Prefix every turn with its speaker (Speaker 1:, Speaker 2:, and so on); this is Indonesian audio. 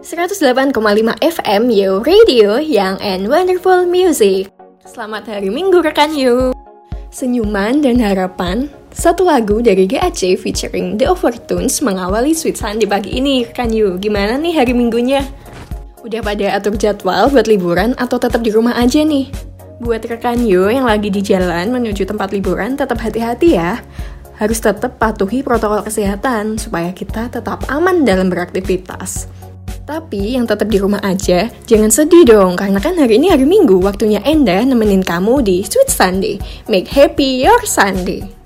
Speaker 1: 108,5 FM Yo Radio yang and wonderful music. Selamat hari Minggu rekan Yo. Senyuman dan harapan, satu lagu dari GAC featuring The Overtones mengawali Sweet Sunday pagi ini rekan Yo. Gimana nih hari Minggunya? Udah pada atur jadwal buat liburan atau tetap di rumah aja nih? Buat rekan Yo yang lagi di jalan menuju tempat liburan tetap hati-hati ya harus tetap patuhi protokol kesehatan supaya kita tetap aman dalam beraktivitas. Tapi yang tetap di rumah aja, jangan sedih dong, karena kan hari ini hari Minggu, waktunya Enda nemenin kamu di Sweet Sunday. Make happy your Sunday.